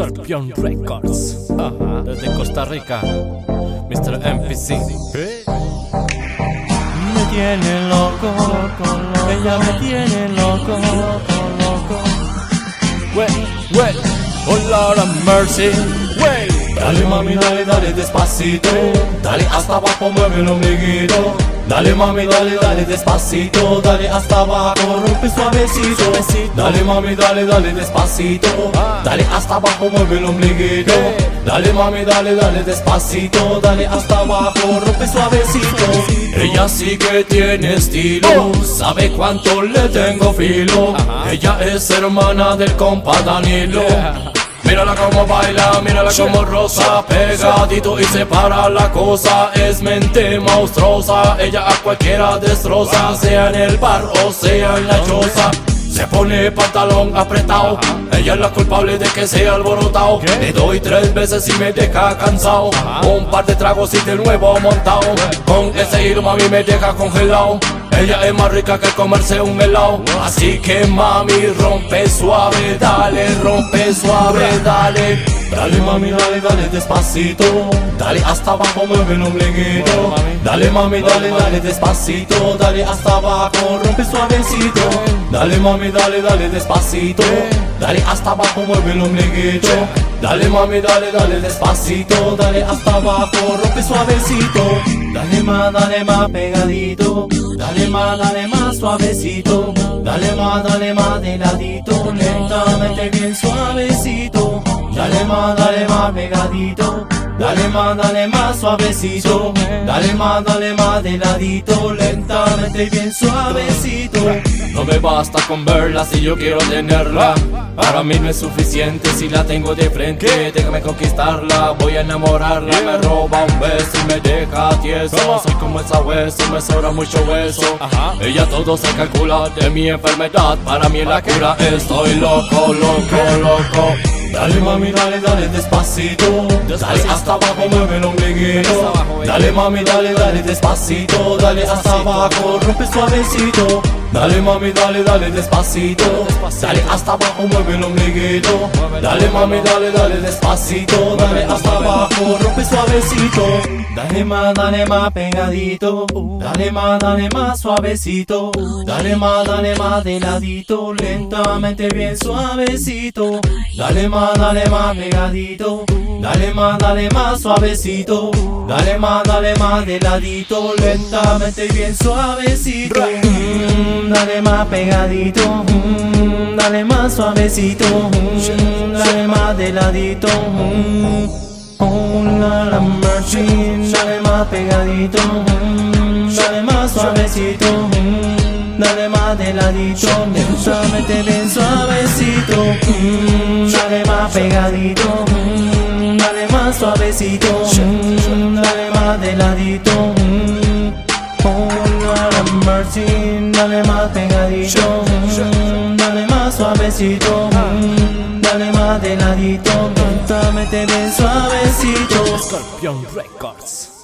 Scorpion Records. Ajá. Desde Costa Rica, Mr. MPC. Me tiene loco, loco, loco. Ella me tiene loco, loco, loco. Wey, wey, oh Lord of mercy. Wey, Dale mami, dale, dale despacito. Dale hasta abajo, mueve el ombliguito. Dale mami, dale, dale despacito. Dale hasta abajo, rompe suavecito. Dale mami, dale, dale despacito. Dale hasta abajo, mueve el ombliguito. Dale mami, dale, dale despacito. Dale hasta abajo, rompe suavecito. Ella sí que tiene estilo. Sabe cuánto le tengo filo. Ella es hermana del compa Danilo. Mírala como baila, mírala como rosa Pegadito y separa la cosa. Es mente monstruosa Ella a cualquiera destroza Sea en el bar o sea en la choza. Se pone pantalón apretado Ella es la culpable de que sea alborotado. ¿Qué? Le doy tres veces y me deja cansado. Un par de tragos y de nuevo montado. Con ese hilo mami me deja congelado ella es más rica que comerse un helado. Así que mami rompe suave Dale, rompe suave, dale. Dale mami, dale, dale despacito. Dale hasta abajo, mueve el ombliguito. Dale mami, dale, dale despacito. Dale hasta abajo, rompe suavecito. Dale mami, dale, dale despacito. Dale hasta abajo, mueve el ombliguito. Dale mami, dale, dale despacito. Dale hasta abajo, rompe suavecito. Dale más, dale más pegadito Dale más, dale más suavecito. Dale más, dale más de ladito. Lentamente bien suavecito. Dale más, dale más pegadito Dale más, dale más suavecito. Dale más, dale más de ladito Lentamente bien suavecito. No me basta con verla si yo quiero tenerla. Para mí no es suficiente si la tengo de frente. Déjame conquistarla, voy a enamorarla. Me roba un beso y me deja tieso. Soy como esa hueso, me sobra mucho hueso. Ajá. Ella todo se calcula de mi enfermedad. Para mí es la cura, estoy loco, loco, loco Dale mami, dale, dale despacito. Dale hasta abajo, mueve el ombliguito. Dale mami, dale, dale despacito. Dale hasta abajo, rompe suavecito Dale mami, dale, dale despacito. Dale hasta abajo, mueve el ombliguito. Dale mami, dale, dale despacito. Dale hasta abajo, rompe suavecito. Dale más, dale más pegadito. Dale más, dale más suavecito. Dale más, dale más de ladito. Lentamente bien suavecito. Dale más, dale más pegadito. Dale más, dale más suavecito. Dale más, dale más de ladito. Lentamente bien suavecito Dale más pegadito Mm, Dale más suavecito Mm, Dale más de ladito Mm, Oh, la, la mercy, dale más pegadito, dale más suavecito, dale más de ladito, lentamente bien suavecito, dale más pegadito, dale más suavecito, dale más de ladito, oh, mercy, dale más pegadito, mm, dale más suavecito, mm, dale más de ladito, lentamente bien suavecito. Scorpion Records.